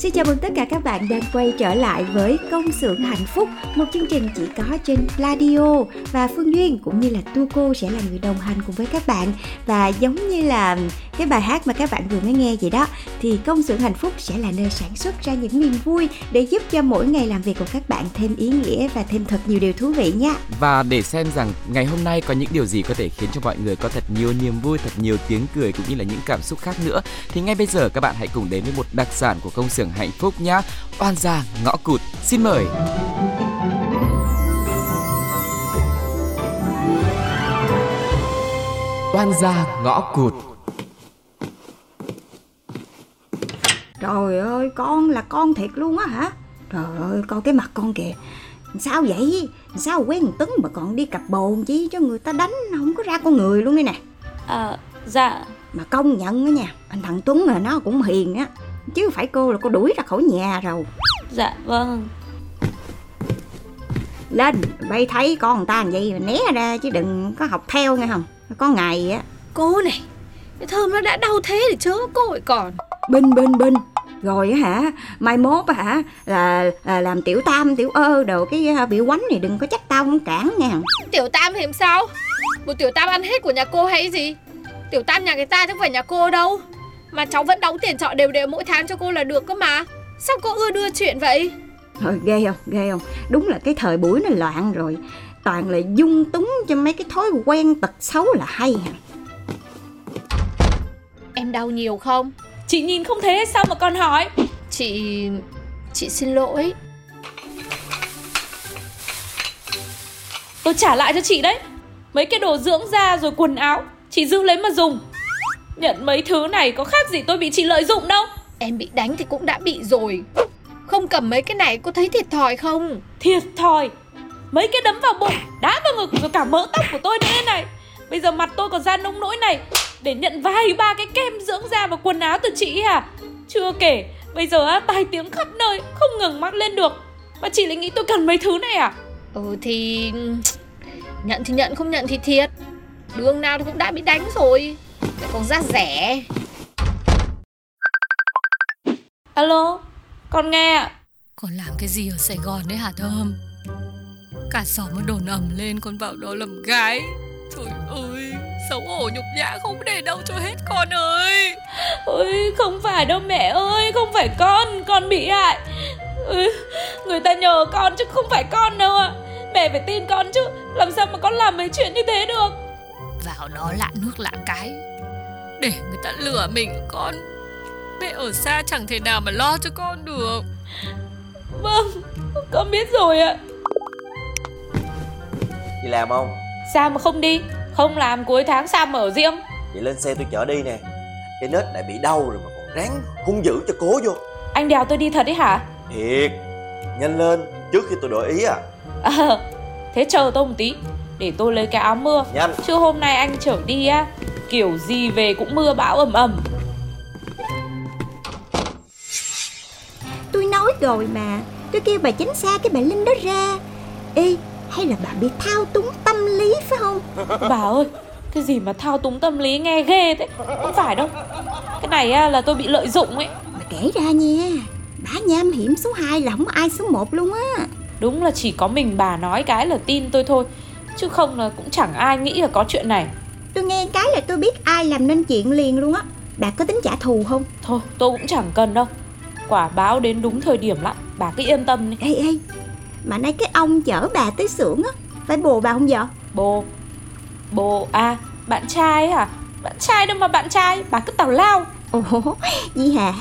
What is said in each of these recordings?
Xin chào mừng tất cả các bạn đang quay trở lại với Công xưởng hạnh phúc, một chương trình chỉ có trên Pladio và Phương Duyên cũng như là tu cô sẽ là người đồng hành cùng với các bạn và giống như là cái bài hát mà các bạn vừa mới nghe vậy đó thì Công xưởng hạnh phúc sẽ là nơi sản xuất ra những niềm vui để giúp cho mỗi ngày làm việc của các bạn thêm ý nghĩa và thêm thật nhiều điều thú vị nha. Và để xem rằng ngày hôm nay có những điều gì có thể khiến cho mọi người có thật nhiều niềm vui, thật nhiều tiếng cười cũng như là những cảm xúc khác nữa thì ngay bây giờ các bạn hãy cùng đến với một đặc sản của công xưởng hạnh phúc nhé. Oan gia ngõ cụt. Xin mời. Oan gia ngõ cụt. Trời ơi, con là con thiệt luôn á hả? Trời ơi, coi cái mặt con kìa. Sao vậy? Sao quen tấn mà còn đi cặp bồn chi cho người ta đánh không có ra con người luôn đây nè. À, dạ, Mà công nhận á nha, anh thằng Tuấn là nó cũng hiền á. Chứ phải cô là cô đuổi ra khỏi nhà rồi. dạ vâng. Lên, bay thấy con người ta làm vậy mà né ra chứ đừng có học theo nghe không? Có ngày á, Cô này, cái thơm nó đã đau thế thì chớ cô ấy còn. binh binh binh. Rồi á hả, mai mốt á hả, là, là làm tiểu tam, tiểu ơ đồ cái à, biểu quánh này đừng có trách tao không cản nha. Tiểu Tam thì làm sao? Một Tiểu Tam ăn hết của nhà cô hay gì? Tiểu Tam nhà người ta chứ không phải nhà cô đâu. Mà cháu vẫn đóng tiền trọ đều đều mỗi tháng cho cô là được cơ mà. Sao cô ưa đưa chuyện vậy? Thôi ghê không, ghê không Đúng là cái thời buổi nó loạn rồi Toàn là dung túng cho mấy cái thói quen tật xấu là hay hả Em đau nhiều không? Chị nhìn không thấy sao mà còn hỏi Chị... Chị xin lỗi. Tôi trả lại cho chị đấy Mấy cái đồ dưỡng da rồi quần áo Chị giữ lấy mà dùng Nhận mấy thứ này có khác gì tôi bị chị lợi dụng đâu Em bị đánh thì cũng đã bị rồi. Không cầm mấy cái này cô thấy thiệt thòi không? Thiệt thòi Mấy cái đấm vào bụng Đá vào ngực rồi cả mỡ tóc của tôi nữa này Bây giờ mặt tôi còn ra nông nỗi này Để nhận vài ba cái kem dưỡng da và quần áo từ chị à Chưa kể Bây giờ á, tai tiếng khắp nơi Không ngừng mắc lên được Mà chị lại nghĩ tôi cần mấy thứ này à Ừ thì... Nhận thì nhận, không nhận thì thiệt. Đường nào thì cũng đã bị đánh rồi. Còn ra rẻ. Alo Con nghe ạ. Con làm cái gì ở Sài Gòn đấy hả Thơm? Cả xóm nó đồn ầm lên con bảo đó làm gái. Trời ơi, xấu hổ nhục nhã không để đâu cho hết con ơi. Ôi không phải đâu mẹ ơi Không phải con Con bị hại. Ừ, Người ta nhờ con chứ không phải con đâu ạ. Mẹ phải tin con chứ Làm sao mà con làm mấy chuyện như thế được? Vào đó lạ nước lạ cái Để người ta lừa mình con. Mẹ ở xa chẳng thể nào mà lo cho con được. Vâng Con biết rồi ạ. Đi làm không? Sao mà không đi? Không làm cuối tháng sao mà ở riêng? Vậy lên xe tôi chở đi nè. Cái nết đã bị đau rồi mà còn ráng hung dữ cho cố vô. Anh đèo tôi đi thật đấy hả? Thiệt Nhanh lên trước khi tôi đổi ý à. À, Thế chờ tôi một tí Để tôi lấy cái áo mưa. Nhanh. Chứ hôm nay anh chở đi á Kiểu gì về cũng mưa bão ầm ầm. Tôi nói rồi mà Tôi kêu bà tránh xa cái bà Linh đó ra. Ê hay là bà bị thao túng tâm lý phải không? Bà ơi Cái gì mà thao túng tâm lý nghe ghê thế? Không phải đâu. Cái này á, là tôi bị lợi dụng ấy. Bà kể ra nha Bà nham hiểm số 2 là không ai số 1 luôn á. Đúng là chỉ có mình bà nói cái là tin tôi thôi Chứ không là cũng chẳng ai nghĩ là có chuyện này Tôi nghe cái là tôi biết ai làm nên chuyện liền luôn á. Bà có tính trả thù không? Thôi tôi cũng chẳng cần đâu. Quả báo đến đúng thời điểm lắm. Bà cứ yên tâm đi. Ê ê mà nay cái ông chở bà tới xưởng á phải bồ bà không vậy Bồ. Bồ à bạn trai hả? Bạn trai đâu mà bạn trai? Bà cứ tào lao. Ồ gì hả?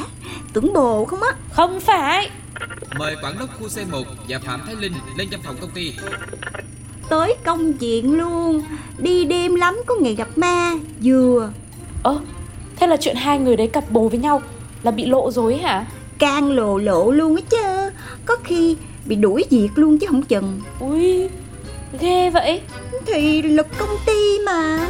Tưởng bồ không á. Không phải. Mời quản đốc khu C1 và Phạm Thái Linh lên văn phòng công ty. Tới công chuyện luôn. Đi đêm lắm có ngày gặp ma vừa. Ơ Thế là chuyện hai người đấy cặp bồ với nhau Là bị lộ rồi hả? Can lộ lộ luôn á chứ. Có khi bị đuổi việc luôn chứ không chừng. Ui Ghê vậy. Thì lực công ty mà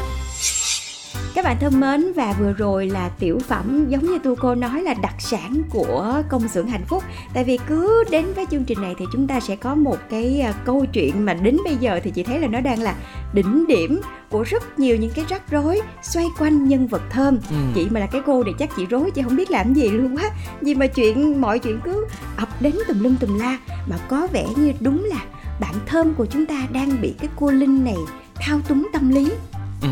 các bạn thân mến và vừa rồi là tiểu phẩm giống như tu cô nói là đặc sản của công xưởng hạnh phúc. Tại vì cứ đến với chương trình này thì chúng ta sẽ có một cái à, câu chuyện mà đến bây giờ thì chị thấy là nó đang là đỉnh điểm của rất nhiều những cái rắc rối xoay quanh nhân vật thơm. Ừ. chị mà là cái cô thì chắc chị rối chị không biết làm gì luôn á. Vì mà chuyện mọi chuyện cứ ập đến tùm lum tùm la mà có vẻ như đúng là bạn thơm của chúng ta đang bị cái cô linh này thao túng tâm lý. Ừ,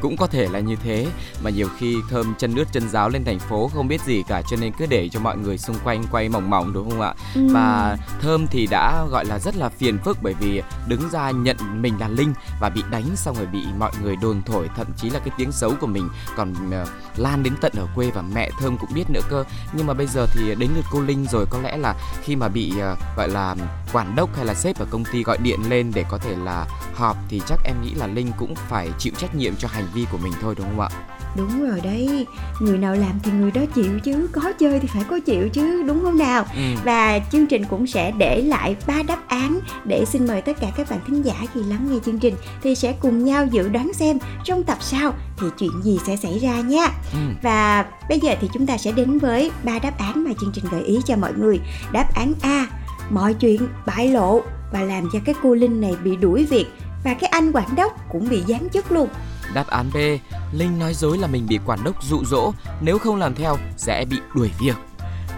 cũng có thể là như thế mà nhiều khi thơm chân ướt chân giáo lên thành phố không biết gì cả cho nên cứ để cho mọi người xung quanh quay mỏng mỏng đúng không ạ Ừ. và thơm thì đã gọi là rất là phiền phức bởi vì đứng ra nhận mình là linh và bị đánh xong rồi bị mọi người đồn thổi thậm chí là cái tiếng xấu của mình còn ờ, lan đến tận ở quê và mẹ thơm cũng biết nữa cơ nhưng mà bây giờ thì đến lượt cô linh rồi có lẽ là khi mà bị ờ, gọi là quản đốc hay là sếp ở công ty gọi điện lên để có thể là họp thì chắc em nghĩ là linh cũng phải chịu trách nhiệm cho hành vi của mình thôi đúng không ạ? Đúng rồi đấy. Người nào làm thì người đó chịu chứ. Có chơi thì phải có chịu chứ đúng không nào? Ừ. và chương trình cũng sẽ để lại ba đáp án để xin mời tất cả các bạn thính giả khi lắng nghe chương trình thì sẽ cùng nhau dự đoán xem trong tập sau thì chuyện gì sẽ xảy ra nha. Ừ. và bây giờ thì chúng ta sẽ đến với ba đáp án mà chương trình gợi ý cho mọi người. Đáp án A mọi chuyện bại lộ và làm cho cái cô Linh này bị đuổi việc và cái anh quản đốc cũng bị giáng chức luôn Đáp án B, Linh nói dối là mình bị quản đốc dụ dỗ, nếu không làm theo sẽ bị đuổi việc.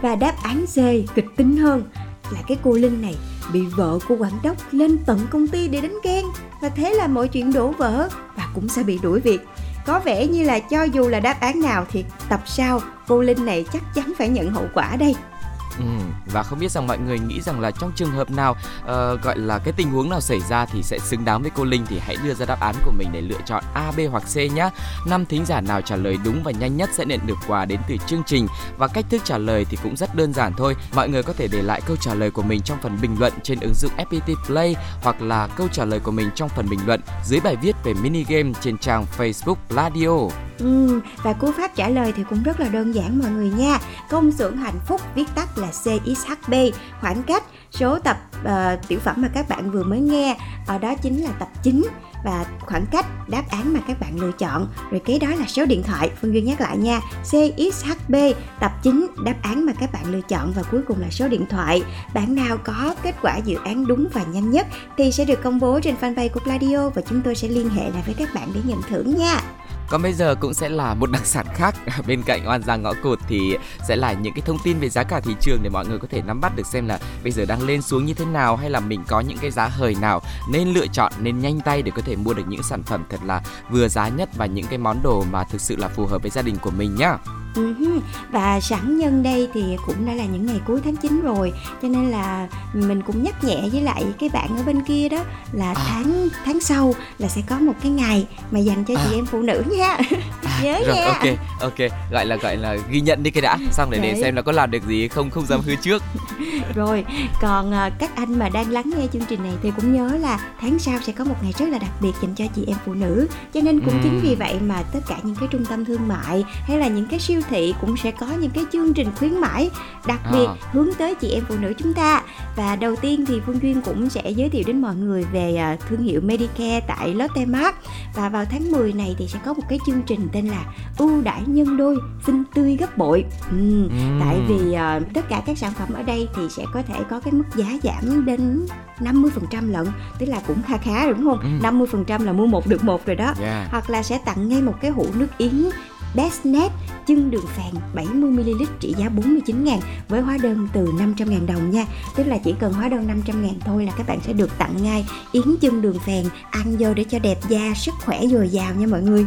Và đáp án C kịch tính hơn là cái cô Linh này bị vợ của quản đốc lên tận công ty để đánh ghen và thế là mọi chuyện đổ vỡ và cũng sẽ bị đuổi việc. Có vẻ như là cho dù là đáp án nào thì tập sau cô Linh này chắc chắn phải nhận hậu quả đây. Ừ, và không biết rằng mọi người nghĩ rằng là trong trường hợp nào uh, gọi là cái tình huống nào xảy ra thì sẽ xứng đáng với cô Linh thì hãy đưa ra đáp án của mình để lựa chọn A, B hoặc C nhé. Năm thính giả nào trả lời đúng và nhanh nhất sẽ nhận được quà đến từ chương trình và cách thức trả lời thì cũng rất đơn giản thôi. Mọi người có thể để lại câu trả lời của mình trong phần bình luận trên ứng dụng FPT Play hoặc là câu trả lời của mình trong phần bình luận dưới bài viết về mini game trên trang Facebook Radio. Ừ, và cú pháp trả lời thì cũng rất là đơn giản mọi người nha. Công xưởng hạnh phúc viết tắt là CXHB, khoảng cách số tập uh, tiểu phẩm mà các bạn vừa mới nghe ở đó chính là tập 9 và khoảng cách đáp án mà các bạn lựa chọn. Rồi kế đó là số điện thoại. Phương Duyên nhắc lại nha. CXHB tập 9 đáp án mà các bạn lựa chọn và cuối cùng là số điện thoại. Bạn nào có kết quả dự án đúng và nhanh nhất thì sẽ được công bố trên fanpage của Pladio và chúng tôi sẽ liên hệ lại với các bạn để nhận thưởng nha. Còn bây giờ cũng sẽ là một đặc sản khác. Bên cạnh oan gia ngõ cụt thì sẽ là những cái thông tin về giá cả thị trường để mọi người có thể nắm bắt được xem là bây giờ đang lên xuống như thế nào hay là mình có những cái giá hời nào nên lựa chọn nên nhanh tay để có thể mua được những sản phẩm thật là vừa giá nhất và những cái món đồ mà thực sự là phù hợp với gia đình của mình nhá. Ừ. Và sẵn nhân đây thì cũng đã là những ngày cuối tháng 9 rồi Cho nên là mình cũng nhắc nhẹ với lại cái bạn ở bên kia đó Là À. tháng tháng sau là sẽ có một cái ngày mà dành cho chị À. em phụ nữ nha Nhớ Rồi nha ok ok gọi là gọi là ghi nhận đi cái đã xong để để xem là có làm được gì không không dám hứa trước. Rồi còn à, các anh mà đang lắng nghe chương trình này thì cũng nhớ là tháng sau sẽ có một ngày rất là đặc biệt dành cho chị em phụ nữ Cho nên cũng Ừm. chính vì vậy mà tất cả những cái trung tâm thương mại hay là những cái siêu thị cũng sẽ có những cái chương trình khuyến mãi đặc À. biệt hướng tới chị em phụ nữ chúng ta Và đầu tiên thì Phương Duyên cũng sẽ giới thiệu đến mọi người về à, thương hiệu Medicare tại Lotte Mart Và vào tháng 10 này thì sẽ có một cái chương trình tên là ưu đãi nhân đôi xinh tươi gấp bội Ừm, Ừm. Tại vì à, tất cả các sản phẩm ở đây thì sẽ có thể có cái mức giá giảm đến 50% lận Tức là cũng kha khá đúng không? Ừ. 50% là mua một được một rồi đó Yeah. Hoặc là sẽ tặng ngay một cái hũ nước yến Bestnet chân đường phèn 70ml trị giá 49 ngàn với hóa đơn từ 500 ngàn đồng nha. Tức là chỉ cần hóa đơn 500 ngàn thôi là các bạn sẽ được tặng ngay yến chân đường phèn ăn vô để cho đẹp da, sức khỏe dồi dào nha mọi người.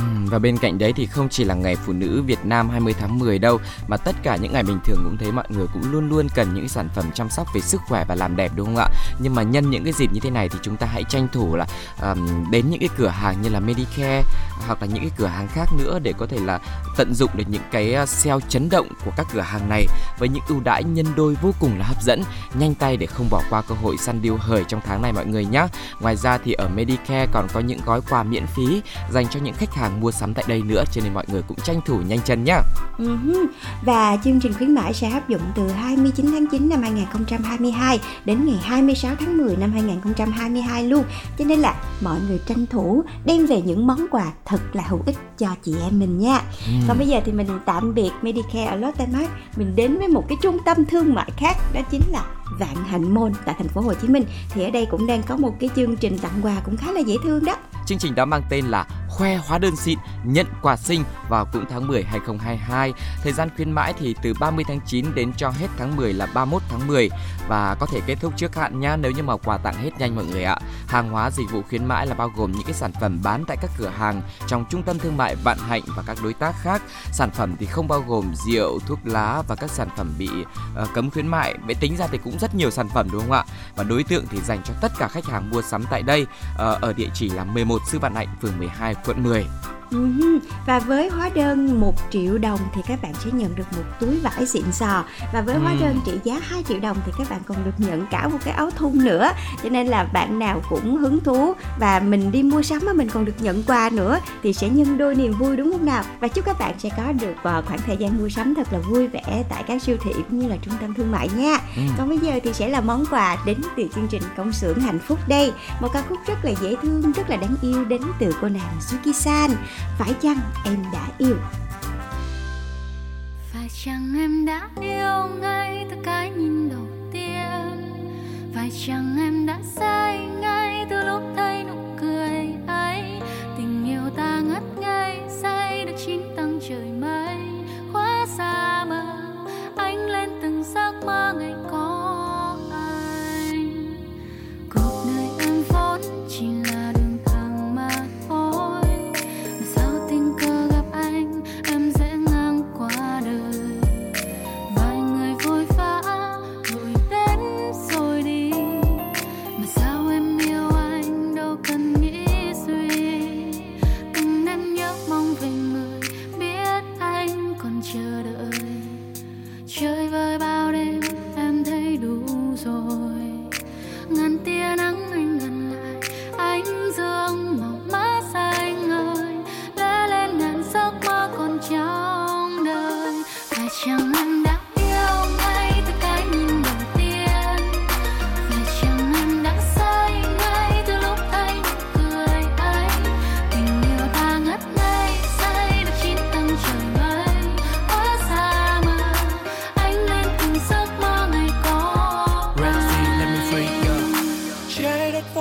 Ừ, và bên cạnh đấy thì không chỉ là ngày phụ nữ Việt Nam 20 tháng 10 đâu mà tất cả những ngày bình thường cũng thấy mọi người cũng luôn luôn cần những sản phẩm chăm sóc về sức khỏe và làm đẹp đúng không ạ? Nhưng mà nhân những cái dịp như thế này thì chúng ta hãy tranh thủ là um, đến những cái cửa hàng như là Medicare hoặc là những cái cửa hàng khác nữa để có thể là tận dụng được những cái sale chấn động của các cửa hàng này với những ưu đãi nhân đôi vô cùng là hấp dẫn. Nhanh tay để không bỏ qua cơ hội săn deal hời trong tháng này mọi người nhé. Ngoài ra thì ở Medicare còn có những gói quà miễn phí dành cho những khách hàng mua sắm tại đây nữa cho nên mọi người cũng tranh thủ nhanh chân nhé. Uh-huh. Và chương trình khuyến mãi sẽ áp dụng từ 29 tháng 9 năm 2022 đến ngày 26 tháng 10 năm 2022 luôn. Cho nên là mọi người tranh thủ đem về những món quà thật là hữu ích cho chị em mình nha. Ừ. Còn bây giờ thì mình tạm biệt Medicare ở Lotte Mart, mình đến với một cái trung tâm thương mại khác đó chính là Vạn Hạnh Môn tại thành phố Hồ Chí Minh. Thì ở đây cũng đang có một cái chương trình tặng quà cũng khá là dễ thương đó. Chương trình đó mang tên là khoe hóa đơn xịn nhận quà sinh vào cũng tháng 10 2022. Thời gian khuyến mãi thì từ 30 tháng 9 đến cho hết tháng 10 là 31 tháng 10 và có thể kết thúc trước hạn nha nếu như mà quà tặng hết nhanh mọi người ạ. Hàng hóa dịch vụ khuyến mãi là bao gồm những cái sản phẩm bán tại các cửa hàng trong trung tâm thương mại Vạn Hạnh và các đối tác khác. Sản phẩm thì không bao gồm rượu, thuốc lá và các sản phẩm bị uh, cấm khuyến mại. Vậy tính ra thì cũng rất nhiều sản phẩm đúng không ạ? Và đối tượng thì dành cho tất cả khách hàng mua sắm tại đây uh, ở địa chỉ là 11 Sư Vạn Hạnh, phường 12, quận 10. Và với hóa đơn 1 triệu đồng thì các bạn sẽ nhận được một túi vải xịn sò. Và với hóa đơn trị giá 2 triệu đồng thì các bạn còn được nhận cả một cái áo thun nữa. Cho nên là bạn nào cũng hứng thú và mình đi mua sắm mà mình còn được nhận quà nữa Thì sẽ nhân đôi niềm vui đúng không nào? Và chúc các bạn sẽ có được vào khoảng thời gian mua sắm thật là vui vẻ tại các siêu thị cũng như là trung tâm thương mại nha. Ừ. Còn bây giờ thì sẽ là món quà đến từ chương trình Công xưởng Hạnh Phúc đây. Một ca khúc rất là dễ thương, rất là đáng yêu đến từ cô nàng Suki-san phải chăng em đã yêu? Phải chăng em đã yêu ngay từ cái nhìn đầu tiên? Phải chăng em đã say ngay từ lúc thấy nụ cười ấy? Tình yêu ta ngất ngây, say được chín tầng trời mây. Quá xa mơ anh lên từng giấc mơ.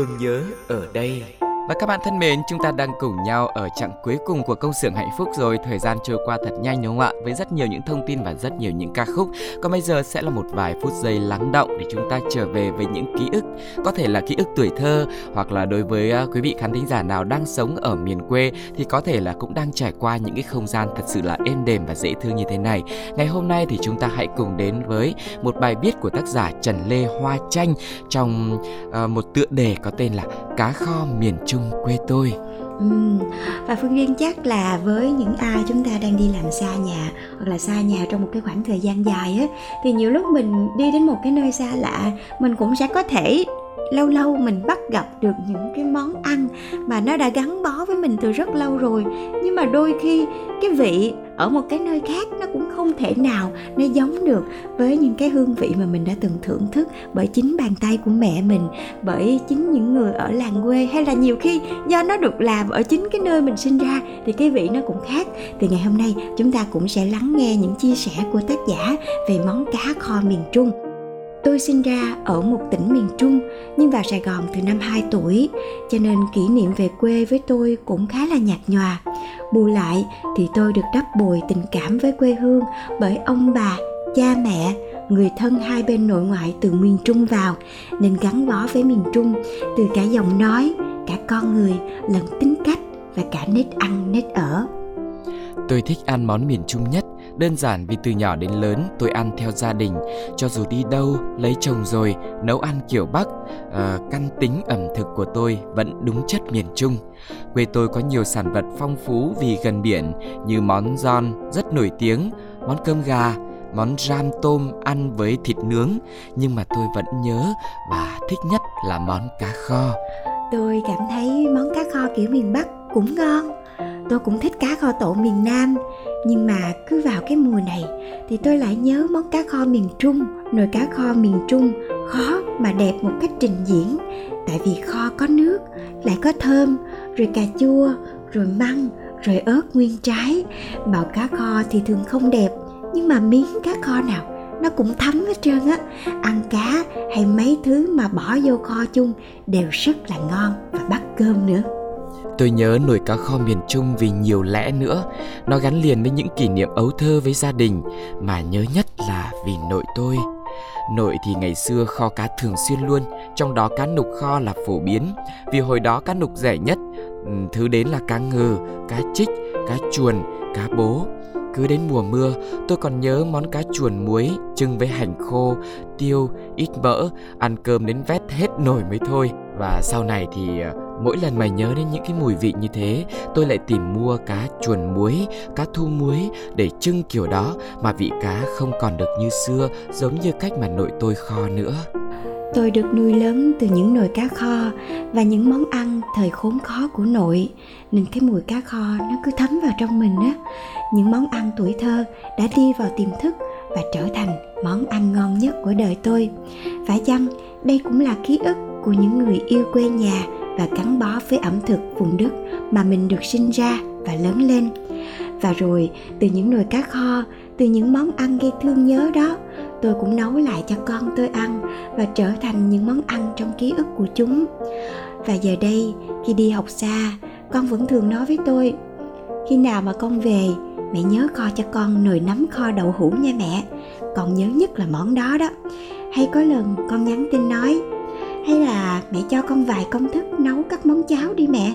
Thương nhớ ở đây. Và các bạn thân mến, chúng ta đang cùng nhau ở chặng cuối cùng của công xưởng hạnh phúc rồi. Thời gian trôi qua thật nhanh đúng không ạ? Với rất nhiều những thông tin và rất nhiều những ca khúc. Còn bây giờ sẽ là một vài phút giây lắng động để chúng ta trở về với những ký ức. Có thể là ký ức tuổi thơ hoặc là đối với à, quý vị khán thính giả nào đang sống ở miền quê thì có thể là cũng đang trải qua những cái không gian thật sự là êm đềm và dễ thương như thế này. Ngày hôm nay thì chúng ta hãy cùng đến với một bài viết của tác giả Trần Lê Hoa chanh trong uh, một tựa đề có tên là Cá kho miền Trung quê tôi. Uhm, và Phương Duyên chắc là với những ai chúng ta đang đi làm xa nhà hoặc là xa nhà trong một cái khoảng thời gian dài á thì nhiều lúc mình đi đến một cái nơi xa lạ mình cũng sẽ có thể lâu lâu mình bắt gặp được những cái món ăn mà nó đã gắn bó với mình từ rất lâu rồi. Nhưng mà đôi khi cái vị ở một cái nơi khác nó cũng không thể nào nó giống được với những cái hương vị mà mình đã từng thưởng thức bởi chính bàn tay của mẹ mình, bởi chính những người ở làng quê. Hay là nhiều khi do nó được làm ở chính cái nơi mình sinh ra thì cái vị nó cũng khác. Thì ngày hôm nay chúng ta cũng sẽ lắng nghe những chia sẻ của tác giả về món cá kho miền trung. Tôi sinh ra ở một tỉnh miền Trung nhưng vào Sài Gòn từ năm 2 tuổi cho nên kỷ niệm về quê với tôi cũng khá là nhạt nhòa. Bù lại thì tôi được đắp bồi tình cảm với quê hương bởi ông bà, cha mẹ, người thân hai bên nội ngoại từ miền Trung vào nên gắn bó với miền Trung từ cả giọng nói, cả con người, lẫn tính cách và cả nết ăn nết ở. Tôi thích ăn món miền Trung nhất Đơn giản vì từ nhỏ đến lớn tôi ăn theo gia đình Cho dù đi đâu, lấy chồng rồi, nấu ăn kiểu Bắc à, Căn tính ẩm thực của tôi vẫn đúng chất miền Trung. Quê tôi có nhiều sản vật phong phú vì gần biển Như món giòn rất nổi tiếng, món cơm gà, món ram tôm ăn với thịt nướng Nhưng mà tôi vẫn nhớ và thích nhất là món cá kho. Tôi cảm thấy món cá kho kiểu miền Bắc cũng ngon. Tôi cũng thích cá kho tộ miền Nam nhưng mà cứ vào cái mùa này thì tôi lại nhớ món cá kho miền trung. Nồi cá kho miền trung khó mà đẹp một cách trình diễn. Tại vì kho có nước, lại có thơm, rồi cà chua, rồi măng, rồi ớt nguyên trái. Bảo cá kho thì thường không đẹp, nhưng mà miếng cá kho nào, nó cũng thấm hết trơn á. Ăn cá hay mấy thứ mà bỏ vô kho chung đều rất là ngon và bắt cơm nữa. Tôi nhớ nồi cá kho miền Trung vì nhiều lẽ nữa. Nó gắn liền với những kỷ niệm ấu thơ với gia đình Mà nhớ nhất là vì nội tôi. Nội thì ngày xưa kho cá thường xuyên luôn Trong đó cá nục kho là phổ biến. Vì hồi đó cá nục rẻ nhất ừ, Thứ đến là cá ngừ, cá trích, cá chuồn, cá bố. Cứ đến mùa mưa, tôi còn nhớ món cá chuồn muối trưng với hành khô, tiêu, ít mỡ, ăn cơm đến vét hết nổi mới thôi. Và sau này thì ờ, mỗi lần mày nhớ đến những cái mùi vị như thế, tôi lại tìm mua cá chuồn muối, cá thu muối để trưng kiểu đó mà vị cá không còn được như xưa, giống như cách mà nội tôi kho nữa. Tôi được nuôi lớn từ những nồi cá kho và những món ăn thời khốn khó của nội. Nên cái mùi cá kho nó cứ thấm vào trong mình á. Những món ăn tuổi thơ đã đi vào tiềm thức và trở thành món ăn ngon nhất của đời tôi. Phải chăng đây cũng là ký ức của những người yêu quê nhà và gắn bó với ẩm thực vùng đất mà mình được sinh ra và lớn lên. Và rồi, từ những nồi cá kho, từ những món ăn gây thương nhớ đó, tôi cũng nấu lại cho con tôi ăn và trở thành những món ăn trong ký ức của chúng. Và giờ đây, khi đi học xa, con vẫn thường nói với tôi, khi nào mà con về, mẹ nhớ kho cho con nồi nấm kho đậu hũ nha mẹ. Con nhớ nhất là món đó đó. Hay có lần con nhắn tin nói hay là mẹ cho con vài công thức nấu các món cháo đi mẹ,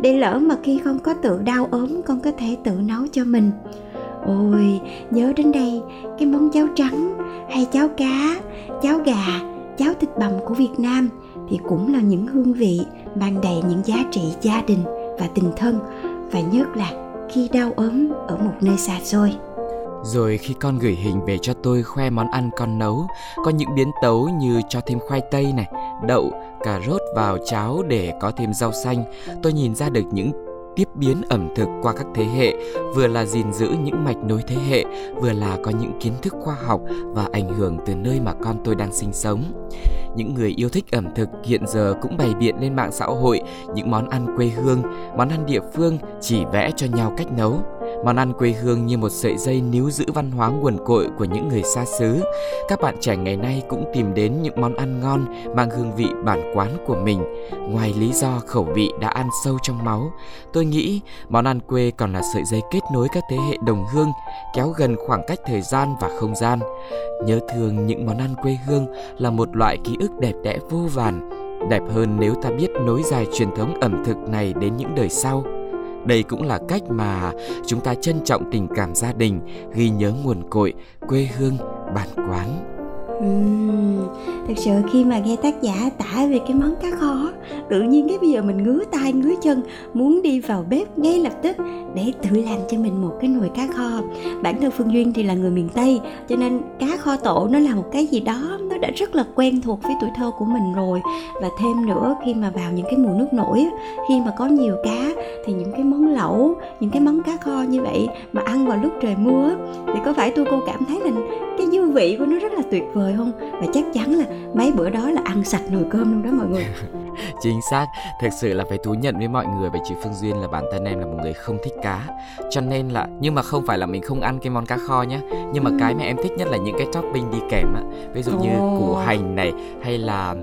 để lỡ mà khi không có tự đau ốm, con có thể tự nấu cho mình. Ôi, nhớ đến đây, cái món cháo trắng hay cháo cá, cháo gà, cháo thịt bằm của việt nam thì cũng là những hương vị mang đầy những giá trị gia đình và tình thân, và nhất là khi đau ốm ở một nơi xa xôi rồi khi con gửi hình về cho tôi khoe món ăn con nấu Có những biến tấu như cho thêm khoai tây này, đậu, cà rốt vào cháo để có thêm rau xanh. Tôi nhìn ra được những tiếp biến ẩm thực qua các thế hệ vừa là gìn giữ những mạch nối thế hệ vừa là có những kiến thức khoa học và ảnh hưởng từ nơi mà con tôi đang sinh sống. Những người yêu thích ẩm thực hiện giờ cũng bày biện lên mạng xã hội những món ăn quê hương món ăn địa phương chỉ vẽ cho nhau cách nấu. Món ăn quê hương như một sợi dây níu giữ văn hóa nguồn cội của những người xa xứ. Các bạn trẻ ngày nay cũng tìm đến những món ăn ngon mang hương vị bản quán của mình. Ngoài lý do khẩu vị đã ăn sâu trong máu, tôi nghĩ món ăn quê còn là sợi dây kết nối các thế hệ đồng hương, kéo gần khoảng cách thời gian và không gian. Nhớ thương những món ăn quê hương là một loại ký ức đẹp đẽ vô vàn, đẹp hơn nếu ta biết nối dài truyền thống ẩm thực này đến những đời sau. Đây cũng là cách mà chúng ta trân trọng tình cảm gia đình, ghi nhớ nguồn cội, quê hương, bản quán. Ừm, thật sự khi mà nghe tác giả tả về cái món cá kho tự nhiên cái bây giờ mình ngứa tay ngứa chân muốn đi vào bếp ngay lập tức để tự làm cho mình một cái nồi cá kho. Bản thân phương duyên thì là người miền tây cho nên cá kho tổ nó là một cái gì đó nó đã rất là quen thuộc với tuổi thơ của mình rồi. Và thêm nữa khi mà vào những cái mùa nước nổi khi mà có nhiều cá thì những cái món lẩu những cái món cá kho như vậy mà ăn vào lúc trời mưa thì có phải tôi cô cảm thấy là cái dư vị của nó rất là tuyệt vời không? Và chắc chắn là mấy bữa đó là ăn sạch nồi cơm luôn đó mọi người. Chính xác, thực sự là phải thú nhận với mọi người về chị Phương Duyên là bản thân em là một người không thích cá. Cho nên là, nhưng mà không phải là mình không ăn cái món cá kho nhá. Nhưng mà Ừ. cái mà em thích nhất là những cái topping đi kèm á. Ví dụ như Ồ. củ hành này, hay là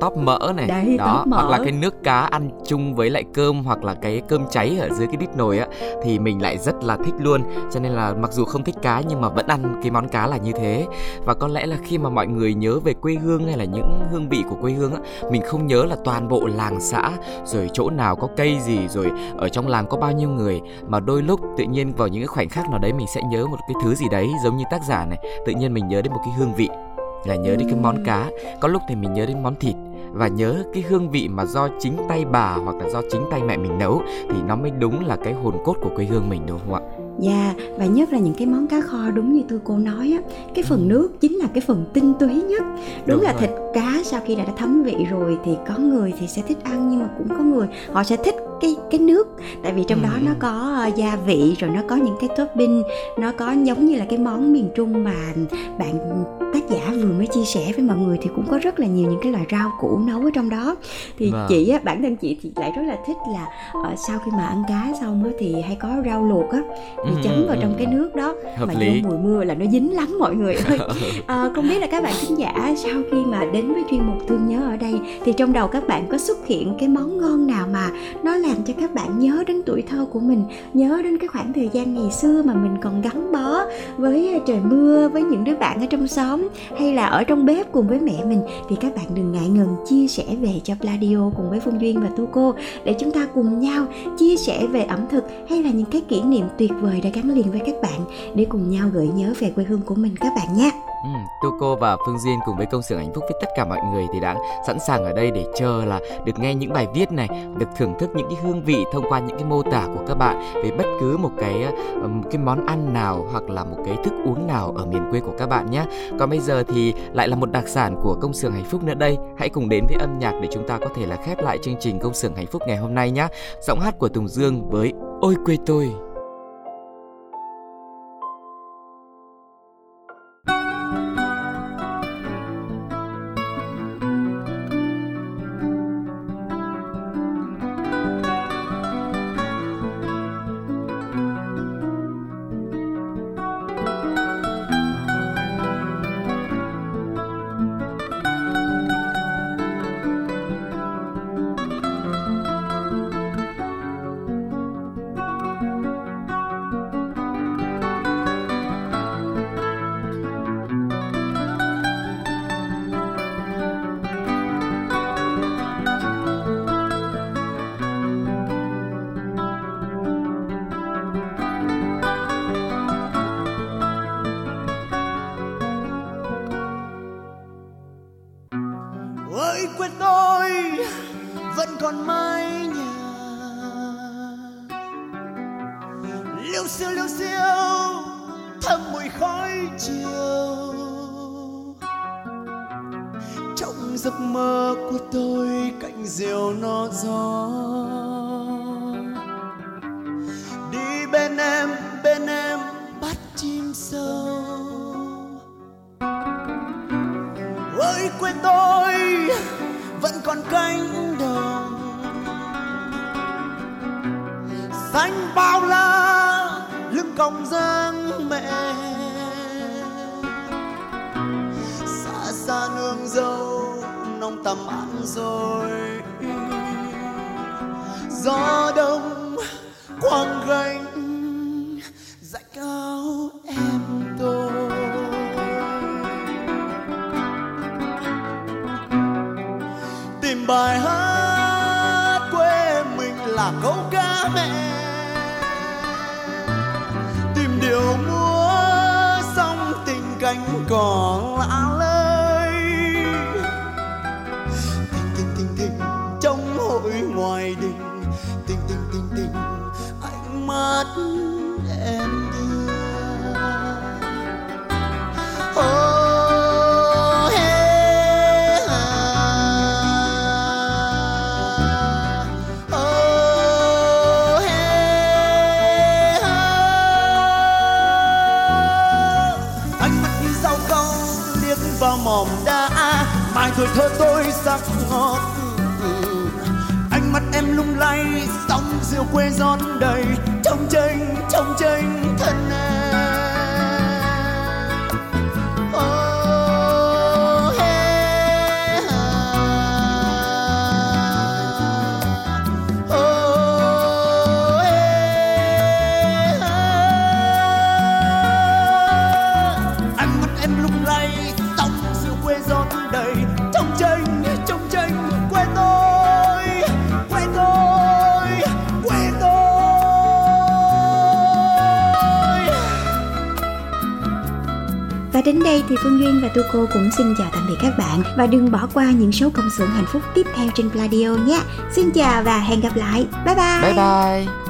tóp mỡ này. Đấy, Đó, mỡ. hoặc là cái nước cá ăn chung với lại cơm hoặc là cái cơm cháy ở dưới cái đít nồi á Thì mình lại rất là thích luôn. Cho nên là mặc dù không thích cá nhưng mà vẫn ăn cái món cá là như thế và có lẽ là khi mà mọi người nhớ về quê hương hay là những hương vị của quê hương á, mình không nhớ là toàn bộ làng xã, rồi chỗ nào có cây gì, rồi ở trong làng có bao nhiêu người. Mà đôi lúc tự nhiên vào những cái khoảnh khắc nào đấy mình sẽ nhớ một cái thứ gì đấy giống như tác giả này. Tự nhiên mình nhớ đến một cái hương vị, là nhớ đến cái món cá. Có lúc thì mình nhớ đến món thịt. Và nhớ cái hương vị mà do chính tay bà hoặc là do chính tay mẹ mình nấu thì nó mới đúng là cái hồn cốt của quê hương mình, đúng không ạ? Dạ, và nhất là những cái món cá kho đúng như tôi cô nói á. Cái phần nước chính là cái phần tinh túy nhất. Đúng, Đúng là rồi. thịt cá sau khi đã thấm vị rồi Thì có người thì sẽ thích ăn nhưng mà cũng có người Họ sẽ thích cái cái nước Tại vì trong đó Ừ. nó có ờ, gia vị rồi nó có những cái topping Nó có giống như là cái món miền Trung mà bạn tác giả vừa mới chia sẻ với mọi người Thì cũng có rất là nhiều những cái loại rau củ nấu ở trong đó Thì Vâng. chị á, bản thân chị thì lại rất là thích là ờ, Sau khi mà ăn cá xong á thì hay có rau luộc á thì Ừ, chấm ừ, vào ừ. trong cái nước đó Hợp mà lý. vô mùa mưa là nó dính lắm mọi người ơi à, không biết là các bạn khán giả sau khi mà đến với chuyên mục thương nhớ ở đây thì trong đầu các bạn có xuất hiện cái món ngon nào mà nó làm cho các bạn nhớ đến tuổi thơ của mình, nhớ đến cái khoảng thời gian ngày xưa mà mình còn gắn bó với ờ, trời mưa, với những đứa bạn ở trong xóm hay là ở trong bếp cùng với mẹ mình thì các bạn đừng ngại ngần chia sẻ về cho Pladio cùng với Phương Duyên và Tu Cô để chúng ta cùng nhau chia sẻ về ẩm thực hay là những cái kỷ niệm tuyệt vời đã gắn liền với các bạn để cùng nhau gợi nhớ về quê hương của mình các bạn nhé. Ừ, cô và Phương Duyên cùng với công xưởng hạnh phúc với tất cả mọi người thì đã sẵn sàng ở đây để chờ là được nghe những bài viết này, được thưởng thức những cái hương vị thông qua những cái mô tả của các bạn về bất cứ một cái ờ, một cái món ăn nào hoặc là một cái thức uống nào ở miền quê của các bạn nhé. Còn bây giờ thì lại là một đặc sản của công xưởng hạnh phúc nữa đây. Hãy cùng đến với âm nhạc để chúng ta có thể là khép lại chương trình công xưởng hạnh phúc ngày hôm nay nhé. Giọng hát của Tùng Dương với Ôi quê tôi. Quê tôi, vẫn còn cánh đồng. Xanh bao la, lưng còng dáng mẹ. Xa xa nương dâu nông tầm ăn rồi. Gió đông quang gánh bài hát quê mình là câu ca mẹ. Tìm điều múa xong tình cánh cỏ lạ rượu quê giòn đầy. Trong tranh trong tranh Và đến đây thì Phương Duyên và Tu Cô cũng xin chào tạm biệt các bạn và đừng bỏ qua những số công xưởng hạnh phúc tiếp theo trên Pladio nhé. Xin chào và hẹn gặp lại. Bye bye. Bye bye.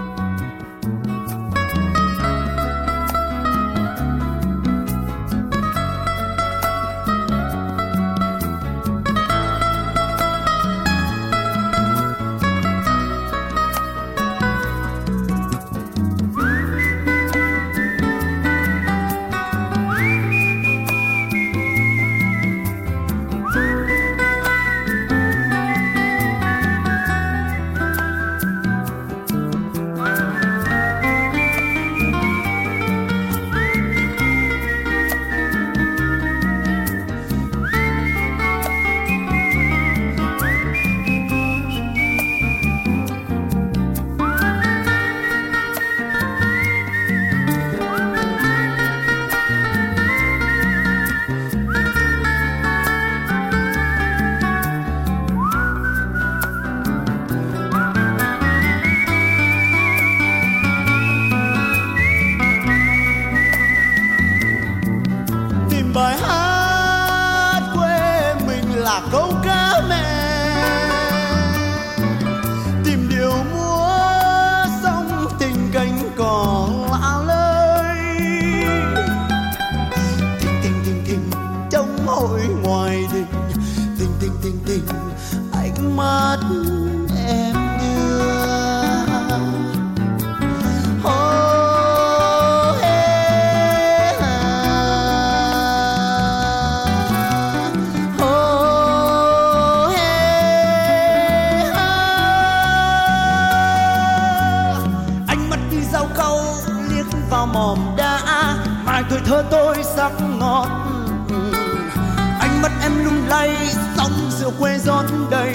Sắc ngọt. Ừ, ánh mắt em lung lay sóng rượu quê giòn đầy